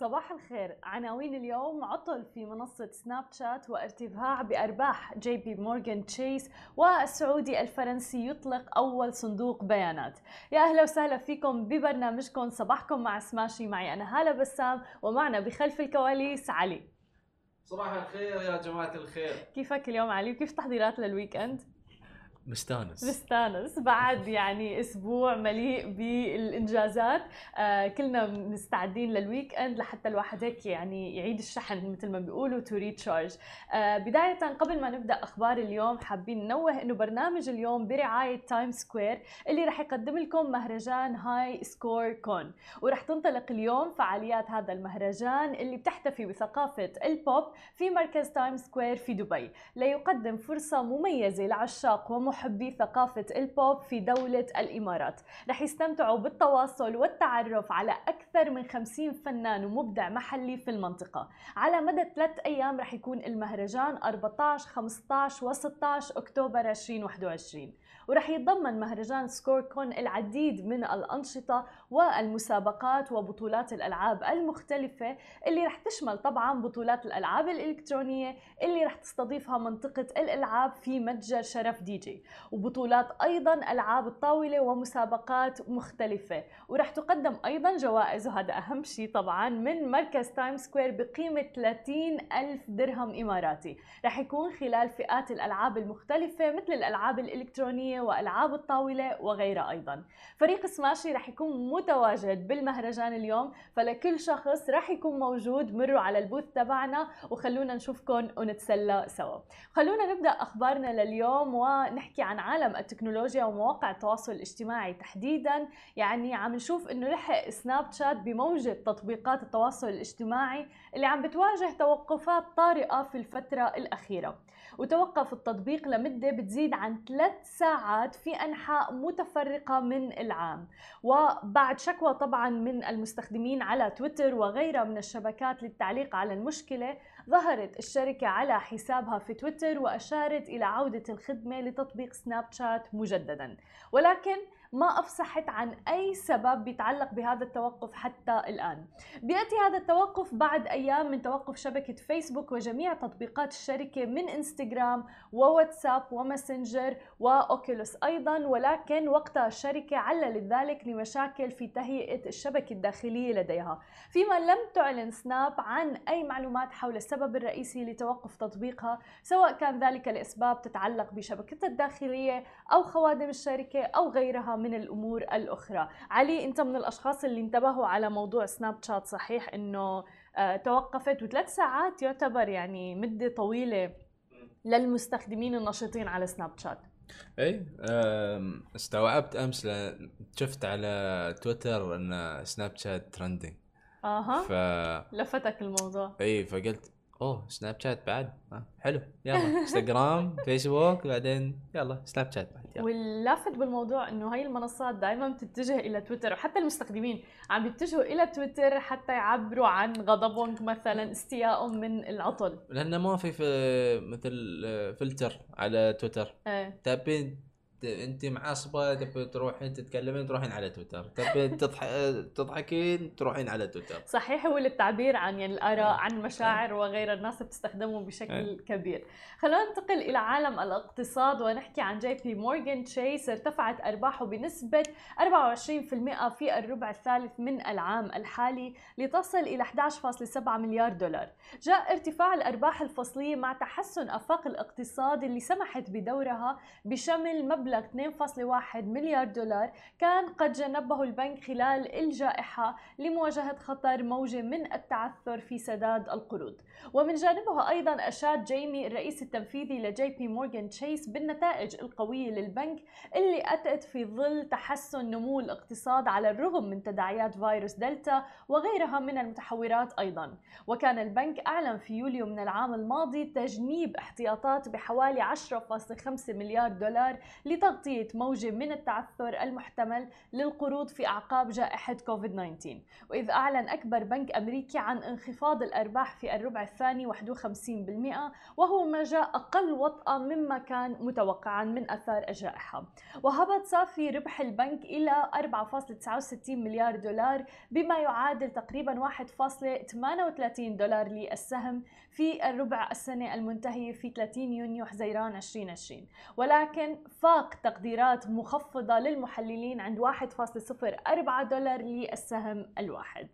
صباح الخير. عناوين اليوم عطل في منصة سناب شات وارتفاع بأرباح جي بي مورغان تشيس والسعودي الفرنسي يطلق أول صندوق بيانات. يا أهلا وسهلا فيكم ببرنامجكم. صباحكم مع سماشي. معي أنا هالة بسام ومعنا بخلف الكواليس علي. صباح الخير يا جماعة الخير. كيفك اليوم علي؟ وكيف تحضيرات لل weekend؟ مستانس. مستانس. بعد يعني أسبوع مليء بالإنجازات. آه كلنا مستعدين لل weekend لحتى الواحد هيك يعني يعيد الشحن مثل ما بيقولوا to recharge آه بداية قبل ما نبدأ أخبار اليوم حابين ننوه إنه برنامج اليوم برعاية تايم سكوير اللي رح يقدم لكم مهرجان هاي سكور كون ورح تنطلق اليوم فعاليات هذا المهرجان اللي بتحتفي بثقافة البوب في مركز تايم سكوير في دبي. ليقدم فرصة مميزة لعشاق ومحبين محبي ثقافة البوب في دولة الإمارات. رح يستمتعوا بالتواصل والتعرف على أكثر من 50 فنان ومبدع محلي في المنطقة. على مدى ثلاث أيام رح يكون المهرجان 14 15 و 16 أكتوبر 2021 ورح يتضمن مهرجان سكور كون العديد من الأنشطة والمسابقات وبطولات الألعاب المختلفة اللي رح تشمل طبعا بطولات الألعاب الإلكترونية اللي رح تستضيفها منطقة الألعاب في متجر شرف دي جي وبطولات أيضا ألعاب الطاولة ومسابقات مختلفة. ورح تقدم أيضا جوائز وهذا أهم شيء طبعا من مركز تايم سكوير بقيمة 30 ألف درهم إماراتي. رح يكون خلال فئات الألعاب المختلفة مثل الألعاب الإلكترونية والألعاب الطاولة وغيرها أيضا. فريق سماشي رح يكون متواجد بالمهرجان اليوم فلكل شخص رح يكون موجود مروا على ال booth تبعنا وخلونا نشوفكم ونتسلى سوا. خلونا نبدأ أخبارنا لليوم ونحكي عن عالم التكنولوجيا ومواقع التواصل الاجتماعي تحديدا. يعني عم نشوف إنه لحق سناب شات بموجة تطبيقات التواصل الاجتماعي اللي عم بتواجه توقفات طارئة في الفترة الأخيرة. وتوقف التطبيق لمدة بتزيد عن ثلاث ساعات. في أنحاء متفرقة من العام. وبعد شكوى طبعا من المستخدمين على تويتر وغيرها من الشبكات للتعليق على المشكلة ظهرت الشركة على حسابها في تويتر وأشارت إلى عودة الخدمة لتطبيق سناب شات مجددا. ولكن ما أفصحت عن أي سبب بيتعلق بهذا التوقف حتى الآن. بيأتي هذا التوقف بعد أيام من توقف شبكة فيسبوك وجميع تطبيقات الشركة من إنستغرام وواتساب وماسنجر وأوكيلوس أيضا ولكن وقتها الشركة عللت ذلك لمشاكل في تهيئة الشبكة الداخلية لديها. فيما لم تعلن سناب عن أي معلومات حول السبب الرئيسي لتوقف تطبيقها سواء كان ذلك لأسباب تتعلق بشبكتها الداخلية أو خوادم الشركة أو غيرها من الأمور الأخرى. علي أنت من الأشخاص اللي انتبهوا على موضوع سناب شات صحيح إنه آه توقفت وثلاث ساعات يعتبر يعني مدة طويلة للمستخدمين النشطين على سناب شات؟ اي استوعبت أمس شفت على تويتر إن سناب شات trending أها. ف لفتك الموضوع. اي فقلت أوه سناب شات بعد. آه حلو. يلا. انستغرام فيسبوك بعدين يلا سناب شات بعد. يلا. واللافت بالموضوع إنه هاي المنصات دائما بتتجه إلى تويتر وحتى المستخدمين عم بيتجهوا إلى تويتر حتى يعبروا عن غضبهم مثلا استيائهم من العطل. لأنه ما في, في مثل فلتر على تويتر إيه. تبين انت معصبه تبي تروحين تتكلمين تروحين على تويتر. تبي تضحك تضحكين تروحين على تويتر. صحيح هو للتعبير عن يعني الآراء عن المشاعر وغيرها الناس بتستخدمه بشكل كبير. خلينا ننتقل إلى عالم الاقتصاد ونحكي عن جي بي مورغان تشيس. ارتفعت أرباحه بنسبة 24% في الربع الثالث من العام الحالي لتصل إلى 11.7 مليار دولار. جاء ارتفاع الأرباح الفصلية مع تحسن أفاق الاقتصاد اللي سمحت بدورها بشمل مبلغ مبلغ 2.1 مليار دولار كان قد جنبه البنك خلال الجائحة لمواجهة خطر موجة من التعثر في سداد القروض ومن جانبه أيضا أشاد جيمي الرئيس التنفيذي لجي بي مورغان تشيس بالنتائج القوية للبنك اللي أتت في ظل تحسن نمو الاقتصاد على الرغم من تداعيات فيروس دلتا وغيرها من المتحورات أيضا. وكان البنك أعلن في يوليو من العام الماضي تجنيب احتياطات بحوالي 10.5 مليار دولار لتغطية موجة من التعثر المحتمل للقروض في أعقاب جائحة كوفيد-19 وإذ أعلن أكبر بنك أمريكي عن انخفاض الأرباح في الربع الثاني 51% وهو ما جاء أقل وطأة مما كان متوقعا من أثار الجائحة. وهبط صافي ربح البنك إلى 4.69 مليار دولار بما يعادل تقريبا 1.38 دولار للسهم في الربع السنة المنتهية في 30 يونيو حزيران 2020 ولكن فاق تقديرات مخفضة للمحللين عند 1.04 دولار للسهم الواحد.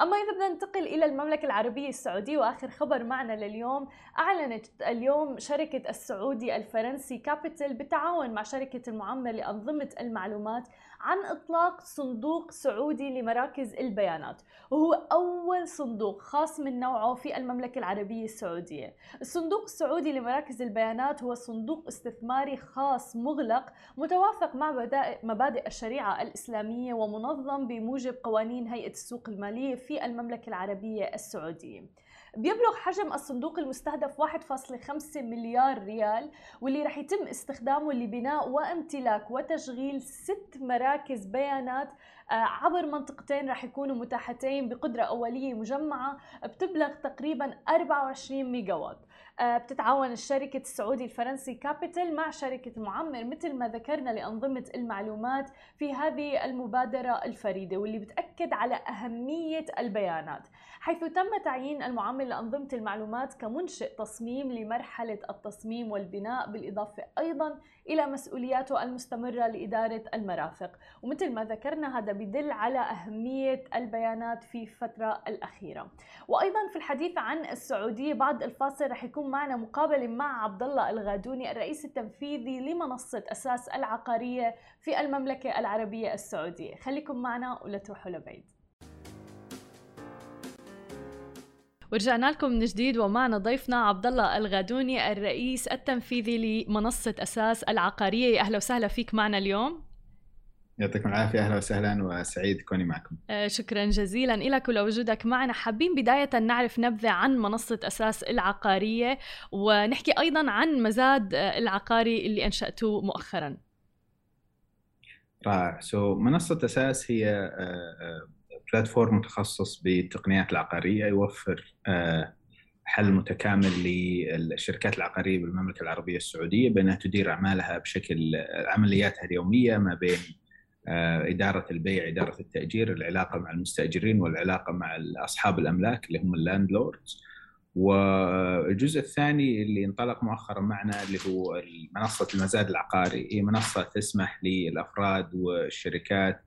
أما إذا بدنا ننتقل إلى المملكة العربية السعودية وآخر خبر معنا لليوم أعلنت اليوم شركة السعودي الفرنسي كابيتال بالتعاون مع شركة المعمر لأنظمة المعلومات عن إطلاق صندوق سعودي لمراكز البيانات. وهو أول صندوق خاص من نوعه في المملكة العربية السعودية. الصندوق السعودي لمراكز البيانات هو صندوق استثماري خاص مغلق متوافق مع مبادئ الشريعة الإسلامية ومنظم بموجب قوانين هيئة السوق المالية في المملكة العربية السعودية. بيبلغ حجم الصندوق المستهدف 1.5 مليار ريال واللي رح يتم استخدامه لبناء وامتلاك وتشغيل ست مراكز بيانات آه، عبر منطقتين رح يكونوا متاحتين بقدرة أولية مجمعة بتبلغ تقريبا 24 ميجا وات آه، بتتعاون الشركة السعودي الفرنسي كابيتال مع شركة معمر مثل ما ذكرنا لأنظمة المعلومات في هذه المبادرة الفريدة واللي بتأكد على أهمية البيانات. حيث تم تعيين المعمر لأنظمة المعلومات كمنشئ تصميم لمرحلة التصميم والبناء بالإضافة أيضا إلى مسؤولياته المستمرة لإدارة المرافق. ومثل ما ذكرنا هذا بدل على أهمية البيانات في الفترة الأخيرة. وأيضا في الحديث عن السعودية بعد الفاصل رح يكون معنا مقابلة مع عبد الله الغادوني الرئيس التنفيذي لمنصة أساس العقارية في المملكة العربية السعودية. خليكم معنا ولا تروحوا لبعيد. ورجعنا لكم من جديد ومعنا ضيفنا عبد الله الغادوني الرئيس التنفيذي لمنصة أساس العقارية. أهلا وسهلا فيك معنا اليوم. يعطيكم العافية أهلا وسهلا وسعيد كوني معكم. آه شكرا جزيلا. لك ولوجودك معنا. حابين بداية نعرف نبذة عن منصة أساس العقارية ونحكي أيضا عن مزاد العقاري اللي أنشأته مؤخرا. رائع. so so, منصة أساس هي آه، آه، platform متخصص بالتقنيات العقارية يوفر آه، حل متكامل للشركات العقارية بالمملكة العربية السعودية بأنها تدير أعمالها بشكل عملياتها اليومية ما بين آه، إدارة البيع، إدارة التأجير، العلاقة مع المستأجرين والعلاقة مع أصحاب الأملاك اللي هم ال landlords. والجزء الثاني اللي انطلق مؤخرا معنا اللي هو منصه المزاد العقاري هي منصة تسمح للأفراد والشركات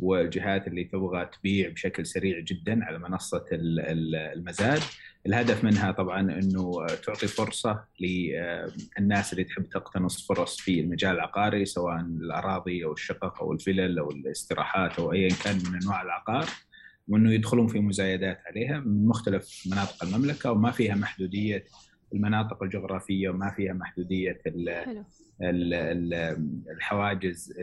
والجهات اللي تبغى تبيع بشكل سريع جدا على منصة المزاد الهدف منها طبعا إنه تعطي فرصة للناس اللي تحب تقتنص فرص في المجال العقاري سواء الأراضي أو الشقق أو الفلل أو الاستراحات أو ايا كان من أنواع العقار وإنه يدخلون في مزايدات عليها من مختلف مناطق المملكة وما فيها محدودية المناطق الجغرافية وما فيها محدودية حلو. الحواجز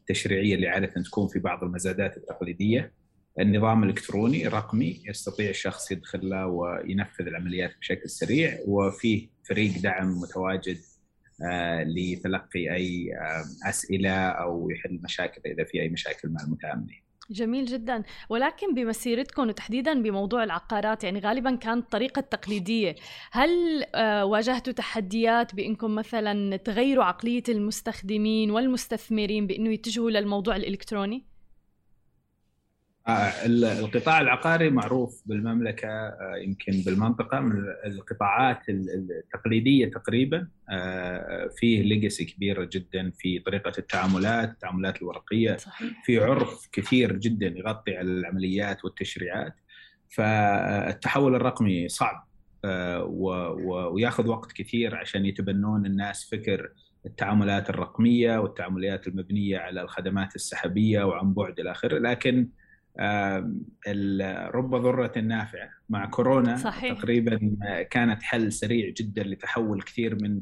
التشريعية اللي عادة تكون في بعض المزادات التقليدية النظام الإلكتروني رقمي يستطيع الشخص يدخل له وينفذ العمليات بشكل سريع وفيه فريق دعم متواجد آه، لتلقي أي آه، أسئلة أو يحل مشاكل إذا في أي مشاكل مع المتعاملين. جميل جدا ولكن بمسيرتكم وتحديدا بموضوع العقارات يعني غالبا كانت الطريقة التقليدية هل آه، واجهتوا تحديات بأنكم مثلا تغيروا عقلية المستخدمين والمستثمرين بأنه يتجهوا للموضوع الإلكتروني؟ آه، القطاع العقاري معروف بالمملكة آه، يمكن بالمنطقة من القطاعات التقليدية تقريبا آه، فيه ليجاسي كبيرة جدا في طريقة التعاملات، التعاملات الورقية صحيح. في عرف كثير جدا يغطي على العمليات والتشريعات فالتحول الرقمي صعب وياخذ وقت كثير عشان يتبنون الناس فكر التعاملات الرقمية والتعاملات المبنية على الخدمات السحبيه وعن بعد إلى آخره لكن رب ضرة نافعة مع كورونا صحيح. تقريبا كانت حل سريع جدا لتحول كثير من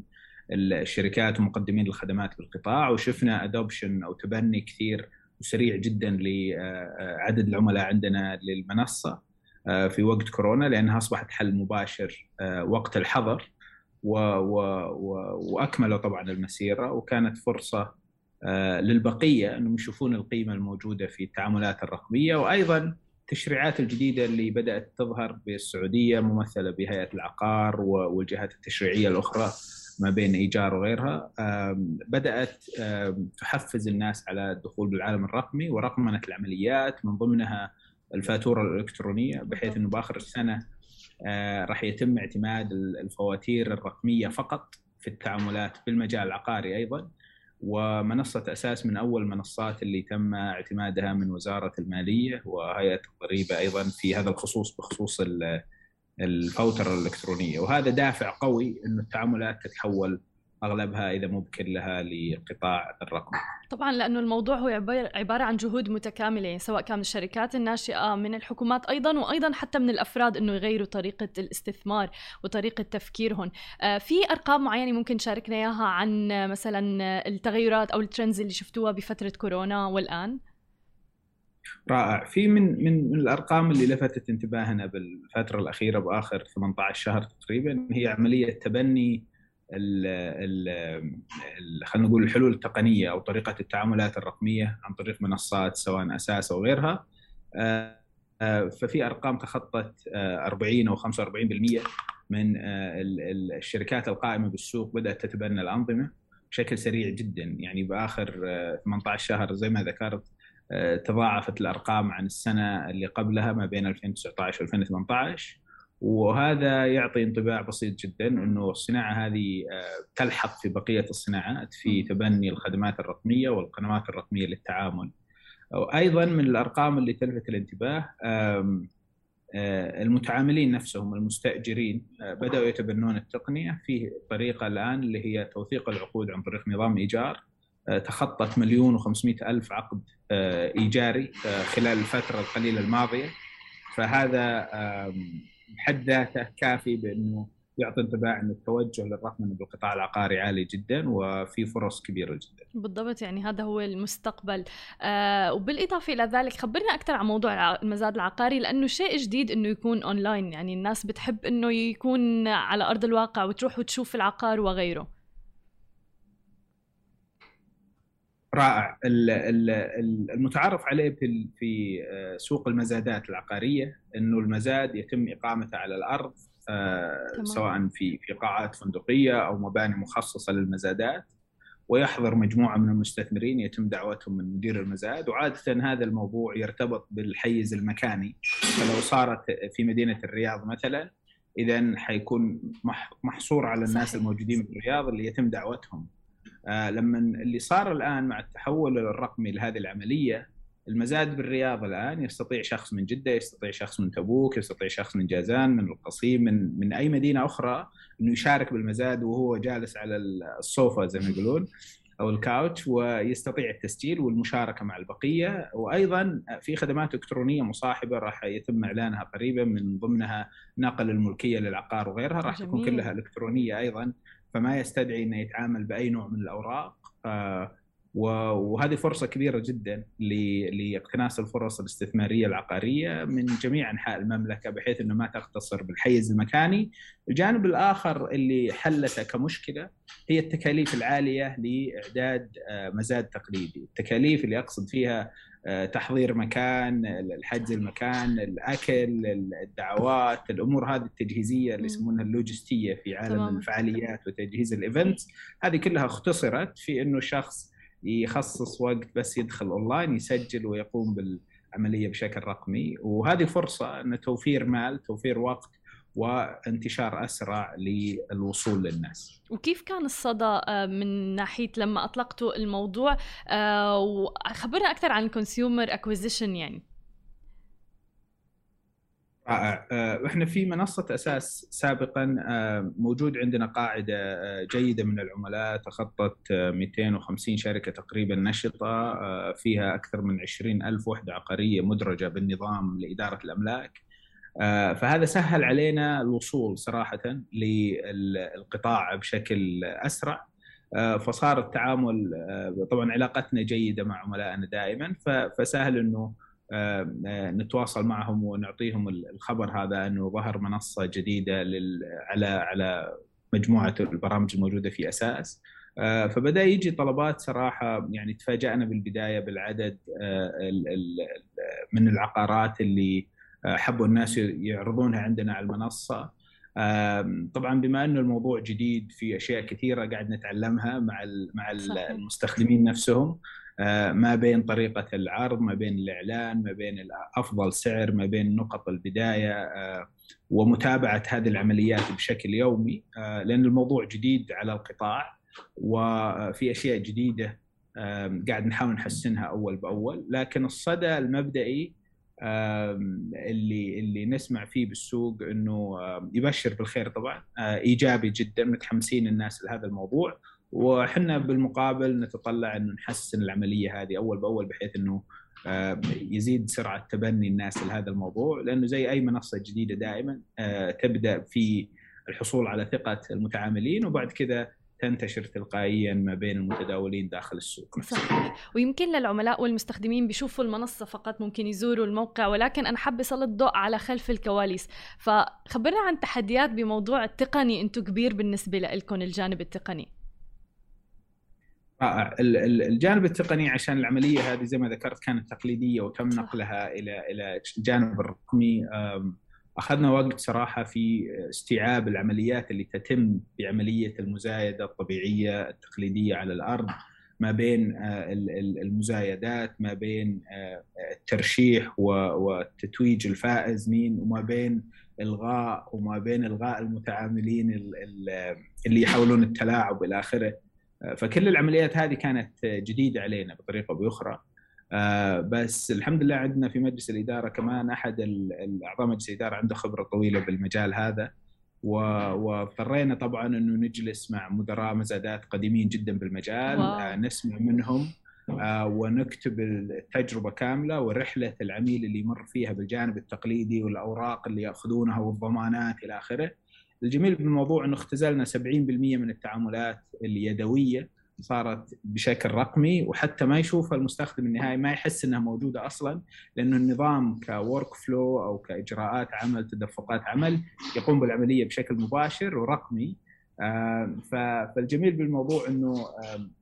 الشركات ومقدمين الخدمات بالقطاع وشفنا ادوبشن أو تبني كثير وسريع جدا لعدد العملاء عندنا للمنصة آه، في وقت كورونا لأنها أصبحت حل مباشر آه، وقت الحظر و و و وأكملوا طبعا المسيرة وكانت فرصة آه، للبقية أنهم يشوفون القيمة الموجودة في التعاملات الرقمية وأيضا التشريعات الجديدة اللي بدأت تظهر بالسعودية ممثلة بهيئة العقار والجهات التشريعية الأخرى ما بين إيجار وغيرها. بدأت تحفز الناس على الدخول بالعالم الرقمي ورقمنة العمليات من ضمنها الفاتورة الإلكترونية بحيث أنه بآخر السنة آه، راح يتم اعتماد الفواتير الرقمية فقط في التعاملات في المجال العقاري أيضا. ومنصة أساس من أول المنصات اللي تم اعتمادها من وزارة المالية وهيئه الضريبه أيضا في هذا الخصوص بخصوص الفوتره الإلكترونية. وهذا دافع قوي إنه التعاملات تتحول أغلبها إذا مو كلها لقطاع الرقم. طبعا لأنه الموضوع هو عباره عن جهود متكاملة يعني سواء كان من الشركات الناشئة من الحكومات أيضا وأيضا حتى من الأفراد إنه يغيروا طريقة الاستثمار وطريقة تفكيرهم. آه، في أرقام معينة ممكن تشاركنا إياها عن مثلا التغيرات أو الترندز اللي شفتوها بفترة كورونا والآن؟ رائع في من من من الأرقام اللي لفتت انتباهنا بالفترة الأخيرة بآخر 18 شهر تقريبا هي عملية تبني خلينا نقول الحلول التقنية أو طريقة التعاملات الرقمية عن طريق منصات سواء أساس أو غيرها. آه، آه، ففي أرقام تخطت 40 آه، أو 45% من الشركات القائمة بالسوق بدأت تتبنى الأنظمة بشكل سريع جدا. يعني بآخر 18 شهر زي ما ذكرت تضاعفت الأرقام عن السنة اللي قبلها ما بين 2019 و 2018 وهذا يعطي انطباع بسيط جدا إنه الصناعة هذه آه، تلحق في بقية الصناعات في تبني الخدمات الرقمية والقنوات الرقمية للتعامل. أيضا من الأرقام اللي تلفت الانتباه آه، المتعاملين نفسهم المستأجرين آه، بدأوا يتبنون التقنية في طريقة الآن اللي هي توثيق العقود عن طريق نظام إيجار. تخطت مليون وخمسمائة ألف عقد إيجاري خلال الفترة القليلة الماضية. فهذا بحد ذاته كافي بأنه يعطي انطباع أن التوجه للرقمنة بالقطاع العقاري عالي جدا وفي فرص كبيرة جدا. بالضبط يعني هذا هو المستقبل آه وبالإضافة إلى ذلك خبرنا أكثر عن موضوع المزاد العقاري لأنه شيء جديد إنه يكون اونلاين يعني الناس بتحب إنه يكون على أرض الواقع وتروح وتشوف العقار وغيره. رائع المتعارف عليه في في آه، سوق المزادات العقارية إنه المزاد يتم إقامته على الأرض آه،. سواء في في قاعات فندقية أو مباني مخصصة للمزادات ويحضر مجموعة من المستثمرين يتم دعوتهم من مدير المزاد وعادة هذا الموضوع يرتبط بالحيز المكاني فلو صارت في مدينة الرياض مثلا اذا حيكون محصور على الناس صحيح. الموجودين في الرياض اللي يتم دعوتهم لما اللي صار الآن مع التحول الرقمي لهذه العملية المزاد بالرياض الآن يستطيع شخص من جدة يستطيع شخص من تبوك يستطيع شخص من جازان من القصيم من من أي مدينة أخرى إنه يشارك بالمزاد وهو جالس على الصوفة زي ما يقولون أو الكاوتش ويستطيع التسجيل والمشاركة مع البقية. وأيضا في خدمات إلكترونية مصاحبة راح يتم إعلانها قريبا من ضمنها نقل الملكية للعقار وغيرها راح تكون كلها إلكترونية أيضا. فما يستدعي إنه يتعامل بأي نوع من الأوراق آه، وهذه فرصة كبيرة جدا لاقتناص الفرص الاستثمارية العقارية من جميع أنحاء المملكة بحيث إنه ما تقتصر بالحيز المكاني. الجانب الآخر اللي حلته كمشكلة هي التكاليف العالية لإعداد آه، مزاد تقليدي، التكاليف اللي أقصد فيها تحضير مكان الحجز المكان الأكل الدعوات الأمور هذه التجهيزية اللي يسمونها اللوجستية في عالم طبعا. الفعاليات وتجهيز ال event هذه كلها اختصرت في إنه الشخص يخصص وقت بس يدخل أونلاين يسجل ويقوم بالعملية بشكل رقمي وهذه فرصة ان توفير مال توفير وقت وانتشار أسرع للوصول للناس. وكيف كان الصدى آه، من ناحية لما أطلقتوا الموضوع آه، وخبرنا أكثر عن ال consumer acquisition يعني. رائع آه، إحنا في منصة أساس سابقا موجود عندنا قاعدة جيدة من العملاء تخطت 250 شركة تقريبا نشطة فيها أكثر من 20 ألف وحدة عقارية مدرجة بالنظام لإدارة الأملاك فهذا سهل علينا الوصول صراحة للقطاع بشكل أسرع. آه، فصار التعامل آه، طبعا علاقتنا جيدة مع عملائنا دائما فسهل إنه نتواصل معهم ونعطيهم الخبر هذا إنه ظهر منصة جديدة على على مجموعة البرامج الموجودة في أساس. فبدأ يجي طلبات صراحة يعني تفاجأنا بالبداية بالعدد من العقارات اللي حبوا الناس يعرضونها عندنا على المنصة. طبعا بما إنه الموضوع جديد في أشياء كثيرة قاعد نتعلمها مع مع المستخدمين نفسهم آه، ما بين طريقة العرض ما بين الإعلان ما بين أفضل سعر ما بين نقط البداية آه، ومتابعة هذه العمليات بشكل يومي آه، لأن الموضوع جديد على القطاع وفي أشياء جديدة قاعد نحاول نحسنها أول بأول. لكن الصدى المبدئي اللي اللي نسمع فيه بالسوق إنه يبشر بالخير طبعا. إيجابي جدا متحمسين الناس لهذا الموضوع. وحنا بالمقابل نتطلع إنه نحسن العملية هذه أول بأول بحيث إنه آه، يزيد سرعة تبني الناس لهذا الموضوع. لأنه زي أي منصة جديدة دائما آه، تبدأ في الحصول على ثقة المتعاملين وبعد كذا تنتشر تلقائيا ما بين المتداولين داخل السوق صحيح. ويمكن للعملاء والمستخدمين بيشوفوا المنصة فقط ممكن يزوروا الموقع ولكن أنا حابة أسلط الضوء على خلف الكواليس. فخبرنا عن تحديات بموضوع التقني أنتم كبير بالنسبة لكم الجانب التقني. رائع الجانب التقني عشان العملية هذه زي ما ذكرت كانت تقليدية وتم نقلها إلى إلى الجانب الرقمي. أخذنا وقت صراحة في استيعاب العمليات اللي تتم بعملية المزايدة الطبيعية التقليدية على الأرض ما بين آه، المزايدات ما بين آه، الترشيح والتتويج الفائز مين وما بين إلغاء وما بين إلغاء المتعاملين اللي يحاولون التلاعب إلى آخره. فكل العمليات هذه كانت جديدة علينا بطريقة أو بأخرى. آه، بس الحمد لله عندنا في مجلس الإدارة كمان أحد الاعضاء مجلس الإدارة عنده خبرة طويلة بالمجال هذا واضطرينا طبعا إنه نجلس مع مدراء مزادات قديمين جدا بالمجال. آه، نسمع منهم آه، ونكتب التجربة كاملة ورحلة العميل اللي يمر فيها بالجانب التقليدي والأوراق اللي يأخذونها والضمانات إلى آخره الجميل بالموضوع إنه اختزلنا 70% من التعاملات اليدوية صارت بشكل رقمي وحتى ما يشوفها المستخدم النهائي ما يحس إنها موجودة أصلا لأنه النظام كورك فلو أو كإجراءات عمل تدفقات عمل يقوم بالعملية بشكل مباشر ورقمي فالجميل بالموضوع إنه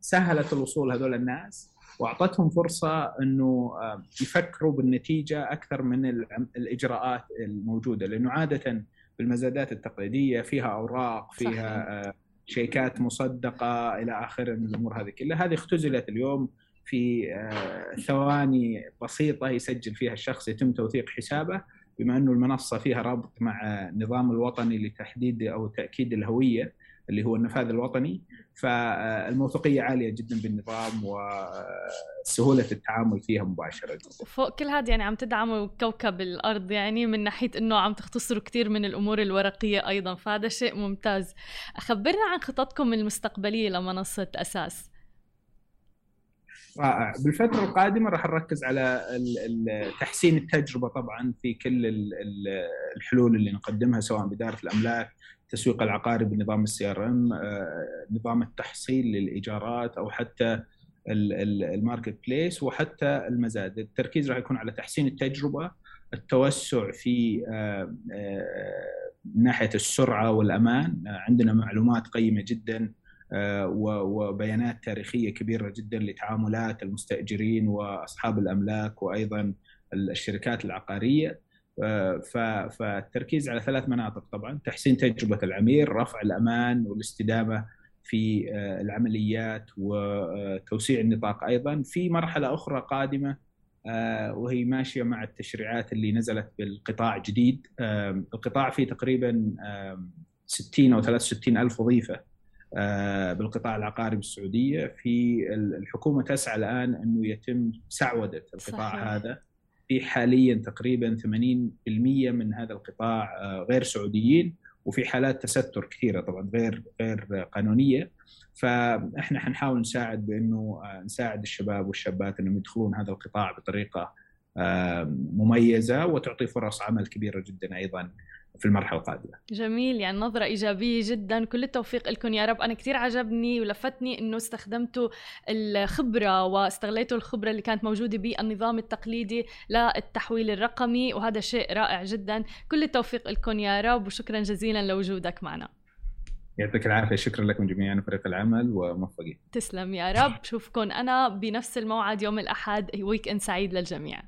سهلت الوصول هذول الناس وأعطتهم فرصة إنه يفكروا بالنتيجة أكثر من الإجراءات الموجودة لأنه عادة بالمزادات التقليدية فيها أوراق فيها صحيح. شيكات مصدقة إلى اخره من الأمور هذه كلها. هذه اختزلت اليوم في آه، ثواني بسيطة يسجل فيها الشخص يتم توثيق حسابه بما أنه المنصة فيها رابط مع النظام الوطني لتحديد أو تأكيد الهوية. اللي هو النفاذ الوطني فالموثوقية عالية جدا بالنظام وسهولة التعامل فيها مباشرة وفوق كل هذا يعني عم تدعموا كوكب الأرض يعني من ناحية إنه عم تختصروا كثير من الأمور الورقية أيضا فهذا شيء ممتاز. خبرنا عن خططكم المستقبلية لمنصة أساس. رائع. بالفترة القادمة راح نركز على تحسين التجربة طبعا في كل الحلول اللي نقدمها سواء بإدارة الأملاك التسويق العقاري بنظام ال CRM نظام التحصيل للإيجارات أو حتى ال marketplace وحتى المزاد. التركيز راح يكون على تحسين التجربة التوسع في آه، آه، ناحية السرعة والأمان. عندنا معلومات قيمة جدا آه، وبيانات تاريخية كبيرة جدا لتعاملات المستأجرين وأصحاب الأملاك وأيضا الشركات العقارية. فالتركيز على ثلاث مناطق طبعا تحسين تجربة العميل رفع الأمان والاستدامة في آه، العمليات وتوسيع النطاق أيضا. في مرحلة أخرى قادمة آه، وهي ماشية مع التشريعات اللي نزلت بالقطاع جديد. القطاع فيه تقريبا 60 أو 63 ألف وظيفة آه، بالقطاع العقاري بالسعودية. في الحكومة تسعى الآن إنه يتم سعودة القطاع صحيح. هذا. في حاليا تقريبا 80% من هذا القطاع آه، غير سعوديين وفي حالات تستر كثيرة طبعا غير غير قانونية. فإحنا حنحاول نساعد بإنه آه، نساعد الشباب والشابات إنهم يدخلون هذا القطاع بطريقة آه، مميزة وتعطي فرص عمل كبيرة جدا أيضا. في المرحلة القادمة. جميل يعني نظرة إيجابية جدا. كل التوفيق لكم يا رب. أنا كثير عجبني ولفتني إنه استخدمتوا الخبرة واستغليتوا الخبرة اللي كانت موجودة بالنظام التقليدي للتحويل الرقمي وهذا شيء رائع جدا. كل التوفيق لكم يا رب وشكرا جزيلا لوجودك معنا. يعطيك العافية. شكرا لكم جميعا فريق العمل وموفقين. تسلم يا رب. شوفكم أنا بنفس الموعد يوم الأحد weekend سعيد للجميع.